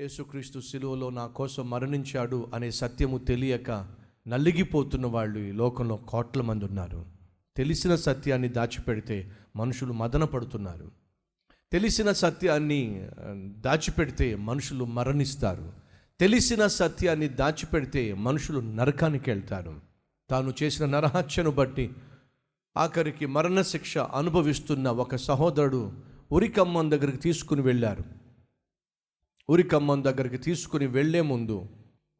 యేసుక్రీస్తు శిలువలో నా కోసం మరణించాడు అనే సత్యము తెలియక నలిగిపోతున్న వాళ్ళు ఈ లోకంలో కోట్ల మంది ఉన్నారు. తెలిసిన సత్యాన్ని దాచిపెడితే మనుషులు మదన పడుతున్నారు. తెలిసిన సత్యాన్ని దాచిపెడితే మనుషులు మరణిస్తారు. తెలిసిన సత్యాన్ని దాచిపెడితే మనుషులు నరకానికి వెళ్తారు. తాను చేసిన నరహత్యను బట్టి ఆఖరికి మరణశిక్ష అనుభవిస్తున్న ఒక సహోదరుడు ఉరికమ్మం దగ్గరికి తీసుకుని వెళ్ళారు. ఉరికమ్మం దగ్గరికి తీసుకుని వెళ్ళే ముందు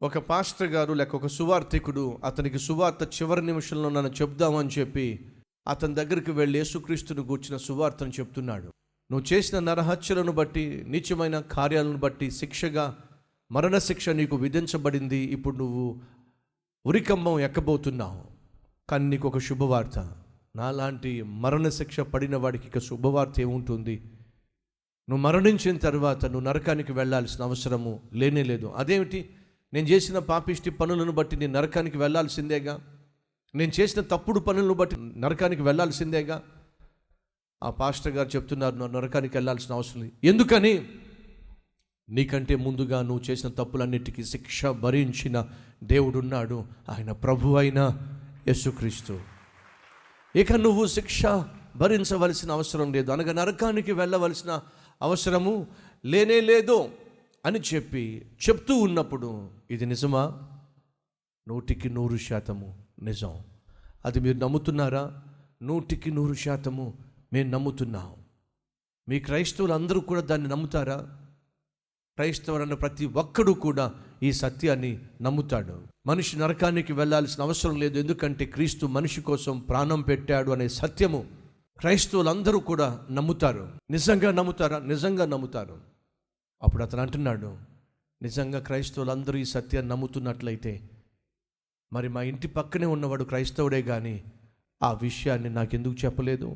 ఒక పాస్టర్ గారు లేక ఒక సువార్థికుడు అతనికి సువార్త చివరి నిమిషంలో నన్ను చెప్దామని చెప్పి అతని దగ్గరికి వెళ్ళి యేసుక్రీస్తుని గూర్చిన సువార్తను చెప్తున్నాడు. నువ్వు చేసిన నరహత్యలను బట్టి నీచమైన కార్యాలను బట్టి శిక్షగా మరణశిక్ష నీకు విధించబడింది. ఇప్పుడు నువ్వు ఉరికంబం ఎక్కబోతున్నావు? కానీ నీకు ఒక శుభవార్త. నాలాంటి మరణశిక్ష పడిన వాడికి ఇక శుభవార్త ఏముంటుంది? నువ్వు మరణించిన తర్వాత నువ్వు నరకానికి వెళ్ళాల్సిన అవసరము లేనే లేదు. అదేమిటి? నేను చేసిన పాపిష్టి పనులను బట్టి నేను నరకానికి వెళ్ళాల్సిందేగా? నేను చేసిన తప్పుడు పనులను బట్టి నరకానికి వెళ్ళాల్సిందేగా? ఆ పాస్టర్ గారు చెప్తున్నారు నువ్వు నరకానికి వెళ్ళాల్సిన అవసరం లేదు. ఎందుకని? నీకంటే ముందుగా నువ్వు చేసిన తప్పులన్నిటికీ శిక్ష భరించిన దేవుడున్నాడు. ఆయన ప్రభు అయిన యేసుక్రీస్తు. ఇక నువ్వు శిక్ష భరించవలసిన అవసరం లేదు. అనగా నరకానికి వెళ్ళవలసిన అవసరము లేనే లేదు అని చెప్పి చెప్తూ ఉన్నప్పుడు ఇది నిజమా? నూటికి నూరు శాతము నిజం. అది మీరు నమ్ముతున్నారా? నూటికి నూరు శాతము మేము నమ్ముతున్నాం. మీ క్రైస్తవులు అందరూ కూడా దాన్ని నమ్ముతారా? క్రైస్తవులన్న ప్రతి ఒక్కడు కూడా ఈ సత్యాన్ని నమ్ముతాడు. మనిషి నరకానికి వెళ్ళాల్సిన అవసరం లేదు. ఎందుకంటే క్రీస్తు మనిషి కోసం ప్రాణం పెట్టాడు అనే సత్యము క్రైస్తవులందరూ కూడా నమ్ముతారు. నిజంగా నమ్ముతారా? నిజంగా నమ్ముతారు. అప్పుడు అతను అంటున్నాడు నిజంగా క్రైస్తవులందరూ ఈ సత్యాన్ని నమ్ముతున్నట్లయితే మరి మా ఇంటి పక్కనే ఉన్నవాడు క్రైస్తవుడే కానీ ఆ విషయాన్ని నాకెందుకు చెప్పలేదు?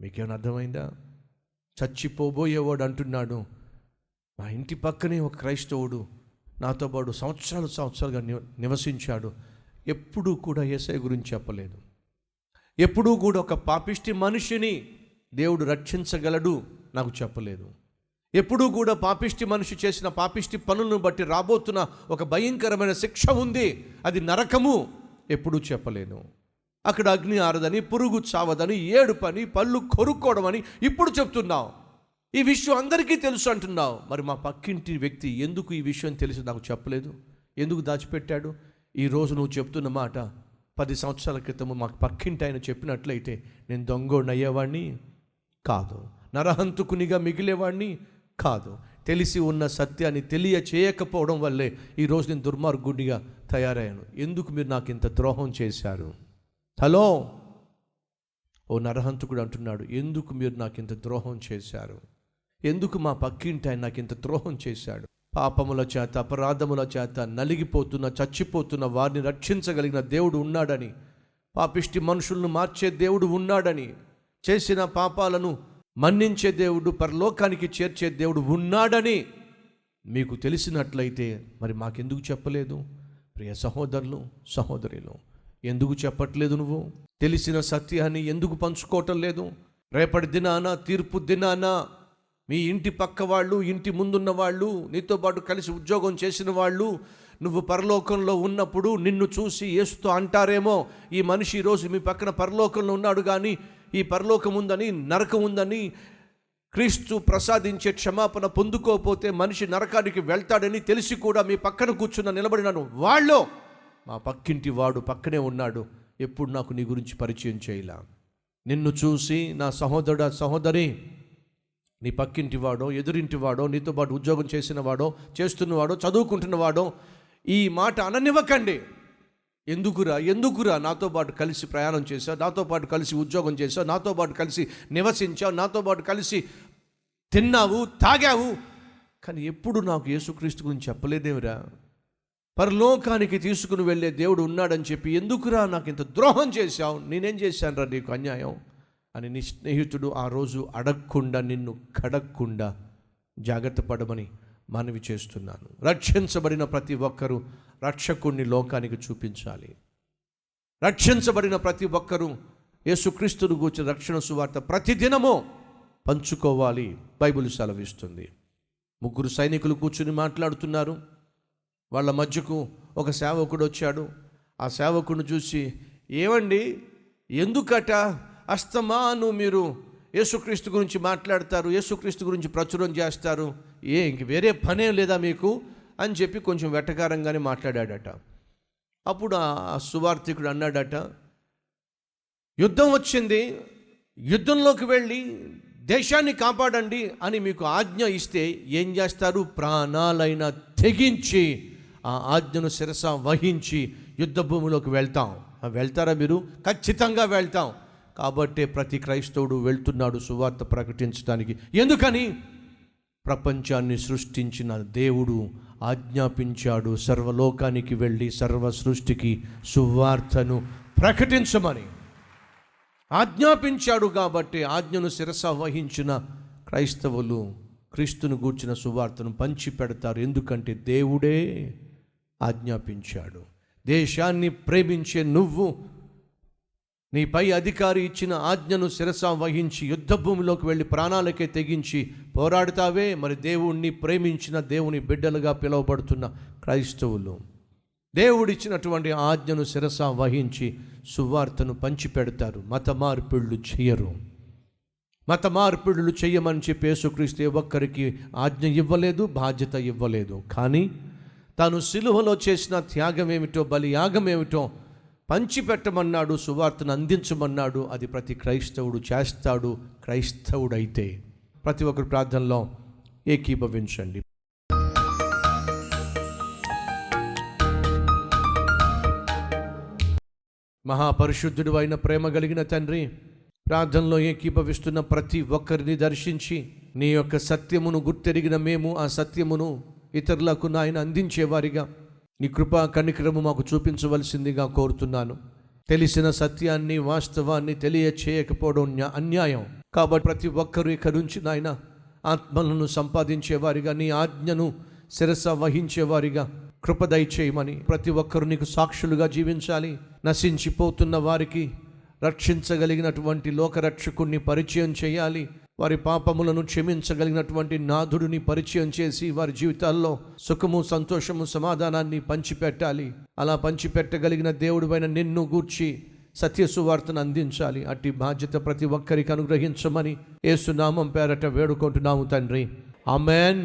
మీకేమైనా అర్థమైందా? చచ్చిపోబోయేవాడు అంటున్నాడు మా ఇంటి పక్కనే ఒక క్రైస్తవుడు నాతో పాటు సంవత్సరాలు సంవత్సరాలుగా ని- నివసించాడు. ఎప్పుడూ కూడా ఏసఐ గురించి చెప్పలేదు. ఎప్పుడూ కూడా ఒక పాపిష్టి మనిషిని దేవుడు రక్షించగలడు నాకు చెప్పలేదు. ఎప్పుడూ కూడా పాపిష్టి మనిషి చేసిన పాపిష్టి పనులను బట్టి రాబోతున్న ఒక భయంకరమైన శిక్ష ఉంది. అది నరకము ఎప్పుడూ చెప్పలేను. అక్కడ అగ్ని ఆరదని పురుగు చావదని ఏడు పని పళ్ళు కొరుక్కోవడం అని ఇప్పుడు చెప్తున్నావు. ఈ విషయం అందరికీ తెలుసు అంటున్నావు. మరి మా పక్కింటి వ్యక్తి ఎందుకు ఈ విషయం తెలిసి నాకు చెప్పలేదు? ఎందుకు దాచిపెట్టాడు? ఈ రోజు నువ్వు చెప్తున్న మాట పది సంవత్సరాల క్రితం మాకు పక్కింటి ఆయన చెప్పినట్లయితే నేను దొంగోడిని అయ్యేవాడిని కాదు. నరహంతుకునిగా మిగిలేవాడిని కాదు. తెలిసి ఉన్న సత్యాన్ని తెలియ చేయకపోవడం వల్లే ఈరోజు నేను దుర్మార్గుడిగా తయారయ్యాను. ఎందుకు మీరు నాకు ఇంత ద్రోహం చేశారు? హలో! ఓ నరహంతుకుడు అంటున్నాడు ఎందుకు మీరు నాకు ఇంత ద్రోహం చేశారు? ఎందుకు మా పక్కింటి ఆయన నాకు ఇంత ద్రోహం చేశాడు? పాపముల చేత అపరాధముల చేత నలిగిపోతున్న చచ్చిపోతున్న వారిని రక్షించగలిగిన దేవుడు ఉన్నాడని పాపిష్టి మనుషులను మార్చే దేవుడు ఉన్నాడని చేసిన పాపాలను మన్నించే దేవుడు పరలోకానికి చేర్చే దేవుడు ఉన్నాడని మీకు తెలిసినట్లయితే మరి మాకెందుకు చెప్పలేదు? ప్రియ సహోదరులు సహోదరులు ఎందుకు చెప్పట్లేదు నువ్వు? తెలిసిన సత్యాన్ని ఎందుకు పంచుకోవటం లేదు? రేపటి దినాన తీర్పు దినాన మీ ఇంటి పక్క వాళ్ళు ఇంటి ముందున్న వాళ్ళు నీతో పాటు కలిసి ఉద్యోగం చేసిన వాళ్ళు నువ్వు పరలోకంలో ఉన్నప్పుడు నిన్ను చూసి ఏసుతో అంటారేమో ఈ మనిషి ఈరోజు మీ పక్కన పరలోకంలో ఉన్నాడు కానీ ఈ పరలోకం ఉందని నరకం ఉందని క్రీస్తు ప్రసాదించే క్షమాపణ పొందుకోకపోతే మనిషి నరకానికి వెళ్తాడని తెలిసి కూడా మీ పక్కన కూర్చున్న నిలబడినాను. వాళ్ళు మా పక్కింటి వాడు పక్కనే ఉన్నాడు ఎప్పుడు నాకు నీ గురించి పరిచయం చేయలా. నిన్ను చూసి నా సహోదరుడ సహోదరి నీ పక్కింటివాడో ఎదురింటివాడో నీతో పాటు ఉద్యోగం చేసినవాడో చేస్తున్నవాడో చదువుకుంటున్నవాడో ఈ మాట అననివ్వకండి. ఎందుకురా ఎందుకురా నాతో పాటు కలిసి ప్రయాణం చేశా నాతో పాటు కలిసి ఉద్యోగం చేశా నాతో పాటు కలిసి నివసించావు నాతో పాటు కలిసి తిన్నావు తాగావు. కానీ ఎప్పుడు నాకు యేసుక్రీస్తు గురించి చెప్పలేదేమిరా? పరలోకానికి తీసుకుని వెళ్ళే దేవుడు ఉన్నాడని చెప్పి ఎందుకురా నాకు ఇంత ద్రోహం చేశావు? నేనేం చేశానురా నీకు అన్యాయం? అని నీ స్నేహితుడు ఆ రోజు అడగకుండా నిన్ను కడగకుండా జాగ్రత్త పడమని మనవి చేస్తున్నాను. రక్షించబడిన ప్రతి ఒక్కరూ రక్షకుణ్ణి లోకానికి చూపించాలి. రక్షించబడిన ప్రతి ఒక్కరూ యేసుక్రీస్తును గూర్చి రక్షణ సువార్త ప్రతిదినము పంచుకోవాలి బైబిల్ సెలవిస్తుంది. ముగ్గురు సైనికులు కూర్చుని మాట్లాడుతున్నారు. వాళ్ళ మధ్యకు ఒక సేవకుడు వచ్చాడు ఆ సేవకుడిని చూసి ఏమండి ఎందుకట? అస్తమాను మీరు యేసుక్రీస్తు గురించి మాట్లాడతారు యేసుక్రీస్తు గురించి ప్రచురం చేస్తారు. ఏ ఇంక వేరే పనేం లేదా మీకు? అని చెప్పి కొంచెం వెటకారంగానే మాట్లాడాడట. అప్పుడు ఆ సువార్థికుడు అన్నాడట యుద్ధం వచ్చింది యుద్ధంలోకి వెళ్ళి దేశాన్ని కాపాడండి అని మీకు ఆజ్ఞ ఇస్తే ఏం చేస్తారు? ప్రాణాలైన తెగించి ఆ ఆజ్ఞను శిరస వహించి యుద్ధ భూమిలోకి వెళ్తాం. ఆ వెళ్తారా మీరు? ఖచ్చితంగా వెళ్తాం. కాబట్టే ప్రతి క్రైస్తవుడు వెళ్తున్నాడు సువార్త ప్రకటించడానికి. ఎందుకని? ప్రపంచాన్ని సృష్టించిన దేవుడు ఆజ్ఞాపించాడు సర్వలోకానికి వెళ్ళి సర్వ సృష్టికి సువార్తను ప్రకటించమని. ఆజ్ఞాపించాడు కాబట్టి ఆజ్ఞను శిరస వహించిన క్రైస్తవులు క్రీస్తును గూర్చిన సువార్తను పంచి పెడతారు ఎందుకంటే దేవుడే ఆజ్ఞాపించాడు. దేశాన్ని ప్రేమించే నువ్వు నీపై అధికారి ఇచ్చిన ఆజ్ఞను శిరస వహించి యుద్ధ భూమిలోకి వెళ్ళి ప్రాణాలకే తెగించి పోరాడుతావే. మరి దేవుణ్ణి ప్రేమించిన దేవుని బిడ్డలుగా పిలువబడుతున్న క్రైస్తవులు. దేవుడిచ్చినటువంటి ఆజ్ఞను శిరస వహించి సువార్తను పంచిపెడతారు. మత మార్పిళ్ళు చేయరు. మత మార్పిడులు చేయమని చెప్పి యేసుక్రీస్తు ఒక్కరికి ఆజ్ఞ ఇవ్వలేదు బాధ్యత ఇవ్వలేదు. కానీ తాను సిలువలో చేసిన త్యాగం ఏమిటో బలియాగం ఏమిటో పంచిపెట్టమన్నాడు సువార్తను అందించమన్నాడు అది ప్రతి క్రైస్తవుడు చేస్తాడు క్రైస్తవుడైతే. ప్రతి ఒక్కరి ప్రార్థనలో ఏకీభవించండి. మహాపరిశుద్ధుడు అయిన ప్రేమ కలిగిన తండ్రి ప్రార్థనలో ఏకీభవిస్తున్న ప్రతి ఒక్కరిని దర్శించి నీ యొక్క సత్యమును గుర్తెరిగిన మేము ఆ సత్యమును ఇతరులకు నాయన అందించేవారిగా. నీ కృపా కనికరము మాకు చూపించవలసిందిగా కోరుతున్నాను. తెలిసిన సత్యాన్ని వాస్తవాన్ని తెలియచేయకపోవడం అన్యాయం. కాబట్టి ప్రతి ఒక్కరూ ఇక నుంచి నాయన ఆత్మలను సంపాదించేవారిగా నీ ఆజ్ఞను శిరస వహించేవారిగా కృపదయ చేయమని ప్రతి ఒక్కరు నీకు సాక్షులుగా జీవించాలి. నశించిపోతున్న వారికి రక్షించగలిగినటువంటి లోకరక్షకుణ్ణి పరిచయం చేయాలి. వారి పాపములను క్షమించగలిగినటువంటి నాథుడిని పరిచయం చేసి వారి జీవితాల్లో సుఖము సంతోషము సమాధానాన్ని పంచిపెట్టాలి. అలా పంచిపెట్టగలిగిన దేవుడిపైన నిన్ను గూర్చి సత్య సువార్తను అందించాలి. అట్టి బాధ్యత ప్రతి ఒక్కరికి అనుగ్రహించమని ఏసునామం పేరట వేడుకుంటున్నాము తండ్రి. అమెన్